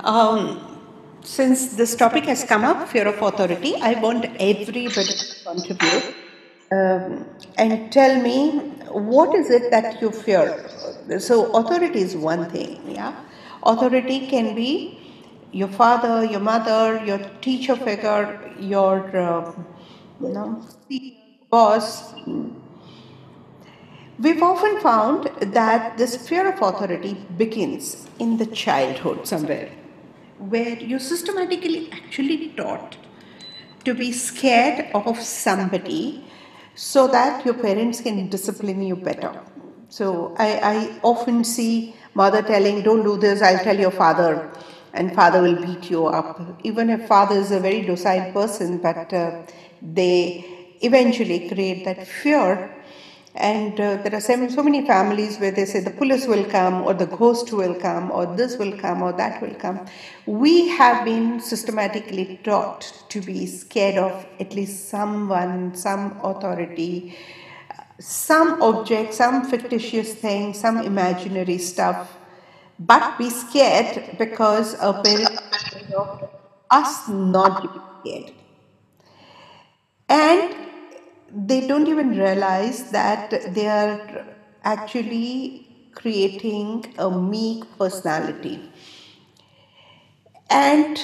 Um, since this topic has come up, fear of authority, I want everybody to contribute um, and tell me what is it that you fear. So, authority is one thing, yeah. Authority can be your father, your mother, your teacher figure, your uh, you know, boss. We've often found that this fear of authority begins in the childhood somewhere where you systematically actually taught to be scared of somebody so that your parents can discipline you better. So I, I often see mother telling, Don't do this, I'll tell your father, and father will beat you up. Even if father is a very docile person, but uh, they eventually create that fear and uh, there are so, many families where they say the police will come, or the ghost will come, or this will come, or that will come. We have been systematically taught to be scared of at least someone, some authority, some object, some fictitious thing, some imaginary stuff, but be scared because our parents us not to be scared. And they don't even realize that they are actually creating a meek personality. And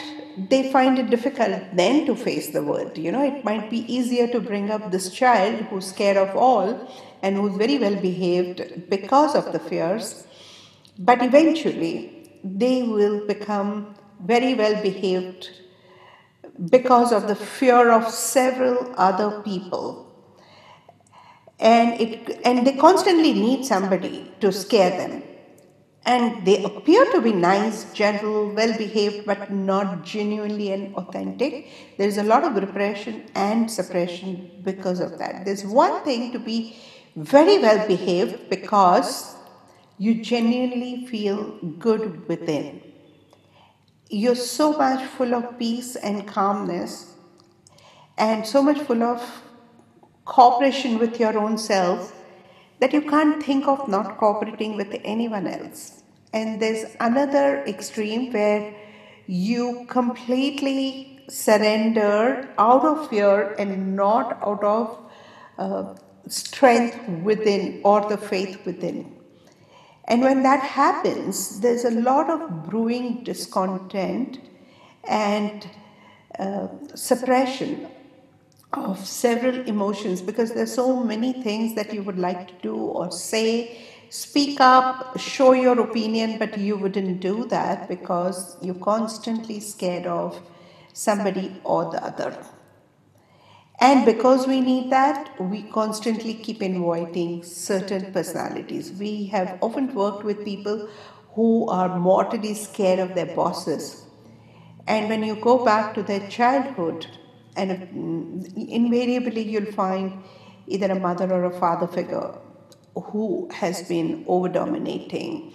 they find it difficult then to face the world. You know, it might be easier to bring up this child who's scared of all and who's very well behaved because of the fears, but eventually they will become very well behaved because of the fear of several other people and it and they constantly need somebody to scare them. And they appear to be nice gentle well behaved but not genuinely and authentic. There is a lot of repression and suppression because of that. There's one thing to be very well behaved because you genuinely feel good within. You're so much full of peace and calmness and so much full of cooperation with your own self that you can't think of not cooperating with anyone else. And there's another extreme where you completely surrender out of fear and not out of uh, strength within or the faith within. And when that happens, there's a lot of brewing discontent and uh, suppression of several emotions because there's so many things that you would like to do or say. Speak up show your opinion but you wouldn't do that because you're constantly scared of somebody or the other. And because we need that we constantly keep inviting certain personalities. We have often worked with people who are mortally scared of their bosses. And when you go back to their childhood and invariably you'll find either a mother or a father figure who has been over dominating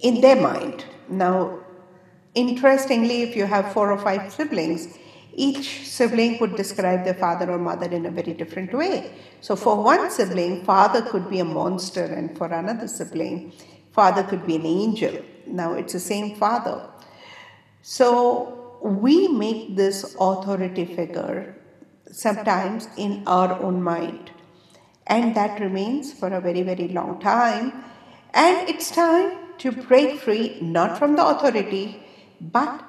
in their mind. Now, interestingly, if you have four or five siblings, each sibling would describe their father or mother in a very different way. So, for one sibling, father could be a monster, and for another sibling, father could be an angel. Now, it's the same father. So, we make this authority figure sometimes in our own mind. And that remains for a very, very long time. And it's time to break free not from the authority, but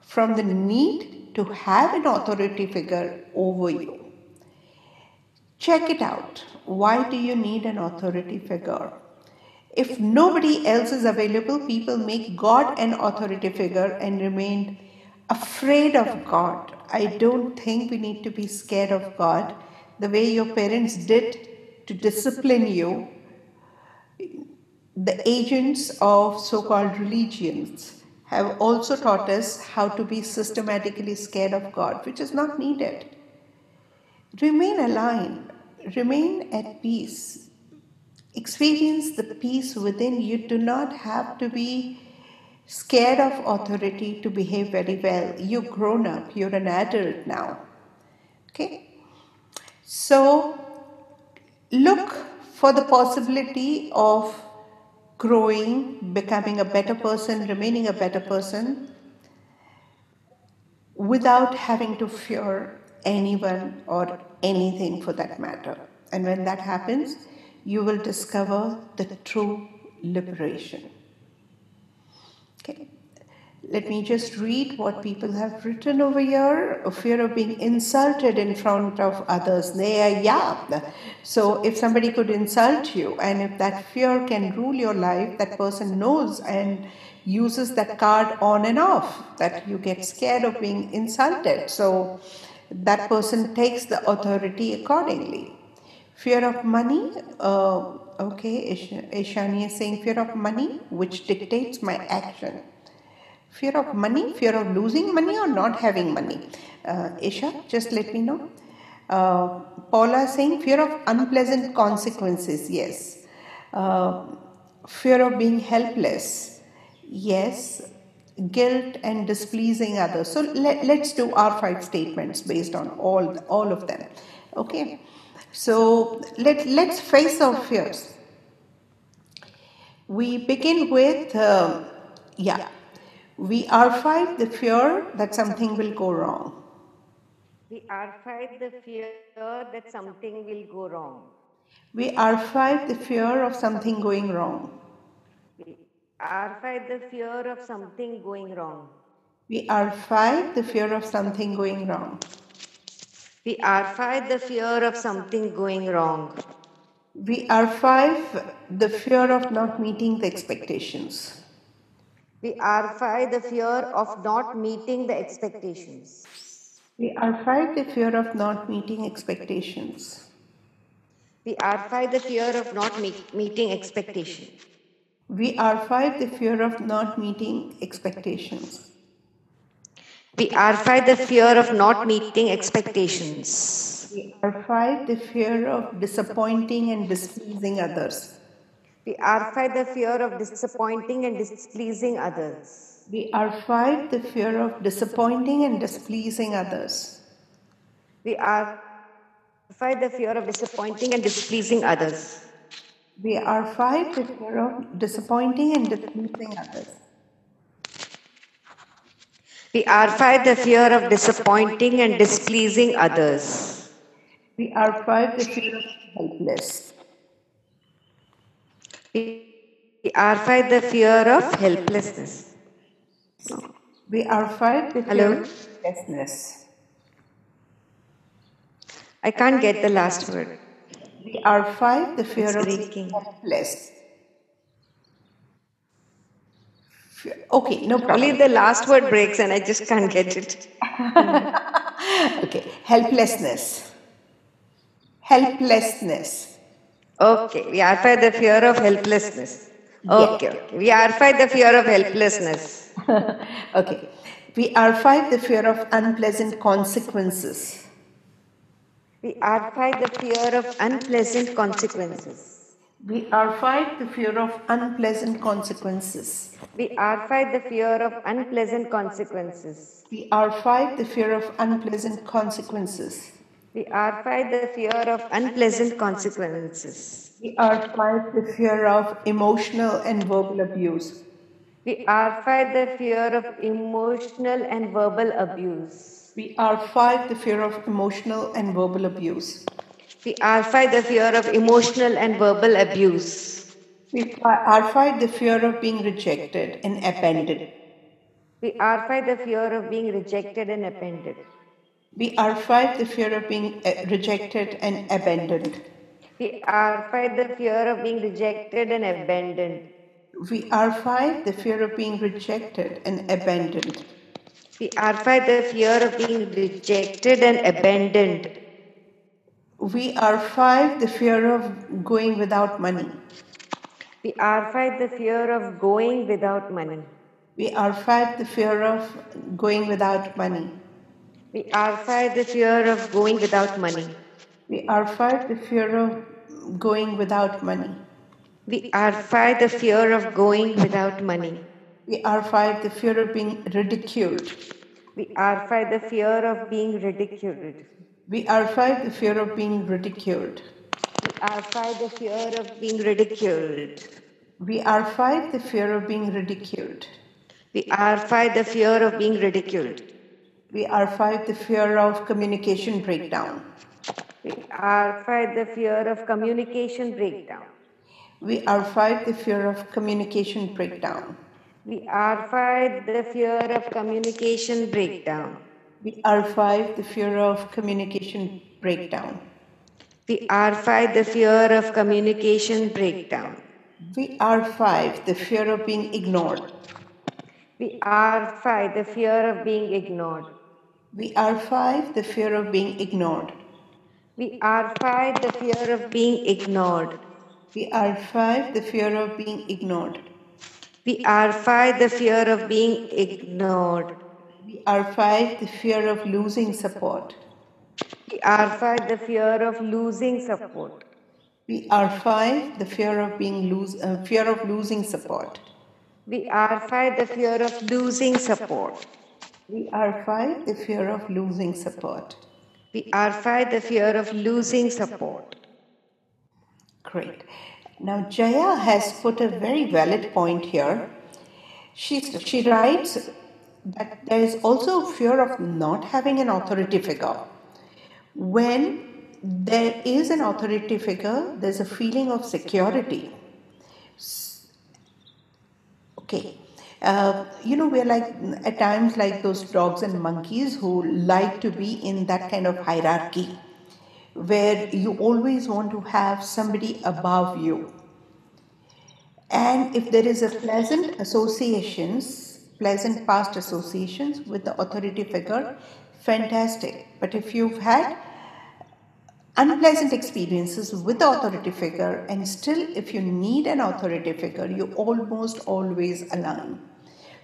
from the need to have an authority figure over you. Check it out. Why do you need an authority figure? If nobody else is available, people make God an authority figure and remain afraid of God. I don't think we need to be scared of God the way your parents did to discipline you. The agents of so called religions have also taught us how to be systematically scared of God, which is not needed. Remain aligned, remain at peace, experience the peace within. You do not have to be scared of authority to behave very well. You've grown up, you're an adult now. Okay? So, look for the possibility of growing, becoming a better person, remaining a better person without having to fear anyone or anything for that matter. And when that happens, you will discover the true liberation. Okay. Let me just read what people have written over here. Fear of being insulted in front of others. Yeah. So if somebody could insult you, and if that fear can rule your life, that person knows and uses that card on and off. That you get scared of being insulted. So that person takes the authority accordingly. Fear of money. Uh, okay, Ishani is saying fear of money, which dictates my action. Fear of money, fear of losing money or not having money. Uh, Isha, just let me know. Uh, Paula saying fear of unpleasant consequences. Yes. Uh, fear of being helpless. Yes. Guilt and displeasing others. So let, let's do our five statements based on all all of them. Okay. So let let's face our fears. We begin with uh, yeah we R5 the fear that something will go wrong. We R5 the fear that something will go wrong. We R5 the fear of something going wrong. We R5 the fear of something going wrong. We R5 the fear of something going wrong. We R5 the fear of something going wrong. We R5 the fear of not meeting the expectations. We R5 the fear of not meeting the expectations. We R5 the fear of not meeting expectations. We R5 the fear of not meet, meeting expectations. We R5 the fear of not meeting expectations. We R5 the fear of not meeting expectations. We R5 the fear of disappointing and displeasing others. We R5 the fear of disappointing and displeasing others. We R5 the fear of disappointing and displeasing others. We R5 the fear of disappointing and displeasing others. We R5 the fear of disappointing and displeasing others. We R5 the fear of disappointing and displeasing others. We R5 the fear of helpless. We R5 the fear of helplessness. We R5 the fear Hello? of helplessness. I can't get the last word. We R5 the fear it's of breaking. helpless. Okay, no problem. Only the last word breaks and I just can't get it. okay, helplessness. Helplessness. Okay, we are fighting the fear of helplessness. Okay, okay. We are fight the fear of helplessness. okay. We are fighting the fear of unpleasant consequences. We are fighting the fear of unpleasant consequences. We are fight the fear of unpleasant consequences. We are fight the fear of unpleasant consequences. We are fight the fear of unpleasant consequences. We R5 the fear of unpleasant consequences. We R5 the fear of emotional and verbal abuse. We R5 the fear of emotional and verbal abuse. We R5 the fear of emotional and verbal abuse. We R5 the fear of emotional and verbal abuse. We R5 the fear of being rejected and abandoned. We R5 the fear of being rejected and abandoned. We R5 the fear of being uh, rejected and abandoned. We R5 the fear of being rejected and abandoned. We R5 the fear of being rejected and abandoned. We R5 the fear of being rejected and abandoned. We are five, the fear of going without money. We are five, the fear of going without money. We are five, the fear of going without money. We are five, the fear of going without money. We are five, the fear of going without money. We are five, the fear of going without money. We R5 the fear of being ridiculed. We are five, the fear of being ridiculed. We R5 the fear of being ridiculed. We R5 the fear of being ridiculed. We R5 the fear of being ridiculed. We R5 the fear of being ridiculed. We R5 the fear of communication breakdown. We R5 the fear of communication breakdown. We R5 the fear of communication breakdown. We R5 the fear of communication breakdown. We R5 the fear of communication breakdown. We R5 the fear of communication breakdown. We R5 the fear of being ignored. We R5 the fear of being ignored. We R5 the fear of being ignored. We R5 the fear of being ignored. We R5 the fear of being ignored. We R5 the fear of being ignored. We R5 the fear of losing support. We R5 the fear of losing support. We R5 the fear of being lose uh, fear of losing support. We R5 the fear of losing support. We R5 the fear of losing support. We R5 the fear of losing support. Great. Now Jaya has put a very valid point here. She, she writes that there is also fear of not having an authority figure. When there is an authority figure, there's a feeling of security. Okay. Uh, you know, we're like at times like those dogs and monkeys who like to be in that kind of hierarchy where you always want to have somebody above you. And if there is a pleasant associations, pleasant past associations with the authority figure, fantastic. But if you've had unpleasant experiences with the authority figure, and still, if you need an authority figure, you almost always align.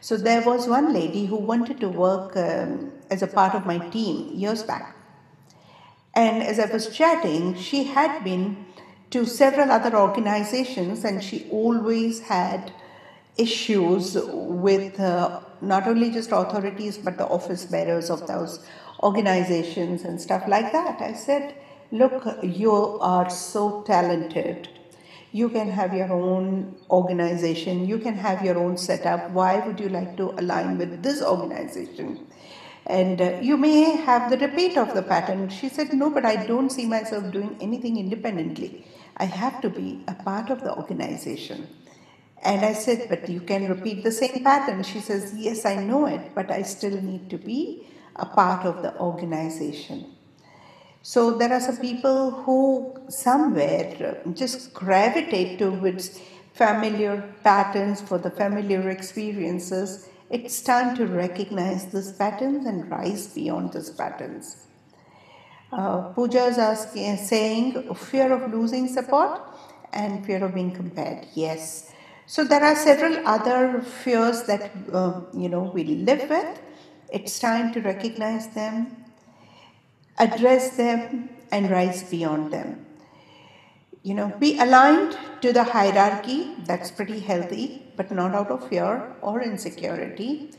So, there was one lady who wanted to work um, as a part of my team years back. And as I was chatting, she had been to several other organizations and she always had issues with uh, not only just authorities but the office bearers of those organizations and stuff like that. I said, Look, you are so talented. You can have your own organization, you can have your own setup. Why would you like to align with this organization? And uh, you may have the repeat of the pattern. She said, No, but I don't see myself doing anything independently. I have to be a part of the organization. And I said, But you can repeat the same pattern. She says, Yes, I know it, but I still need to be a part of the organization. So there are some people who somewhere just gravitate towards familiar patterns for the familiar experiences. It's time to recognize these patterns and rise beyond these patterns. Uh, is asking, saying fear of losing support and fear of being compared. Yes. So there are several other fears that uh, you know we live with. It's time to recognize them address them, and rise beyond them. You know, be aligned to the hierarchy, that's pretty healthy, but not out of fear or insecurity.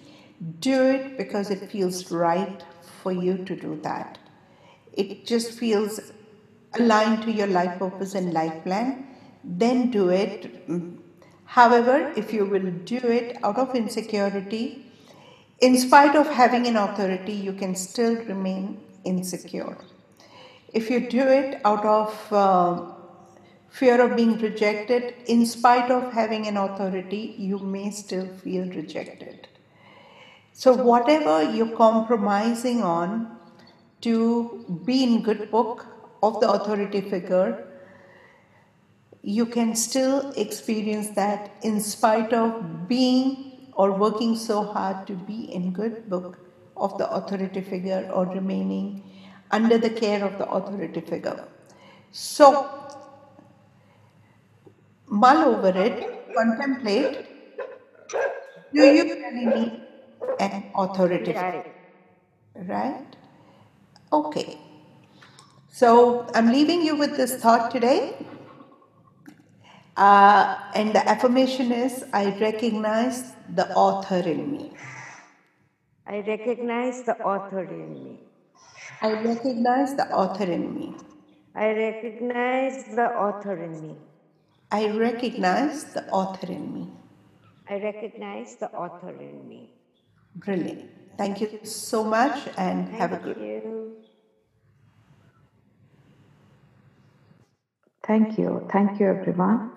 Do it because it feels right for you to do that. It just feels aligned to your life purpose and life plan. Then do it. However, if you will do it out of insecurity, in spite of having an authority, you can still remain insecure. If you do it out of uh, fear of being rejected, in spite of having an authority, you may still feel rejected. So, whatever you're compromising on to be in good book of the authority figure, you can still experience that in spite of being or working so hard to be in good book of the authority figure or remaining under the care of the authority figure. So, mull over it, contemplate do you really need an authority figure? Right? Okay. So, I'm leaving you with this thought today. Uh, and the affirmation is I recognize the author in me. I recognize the author in me. I recognize the author in me. I recognize the author in me. I recognize the author in me. I recognize the author in me. Brilliant. Thank you so much and have a good you. Thank you. Thank you, everyone.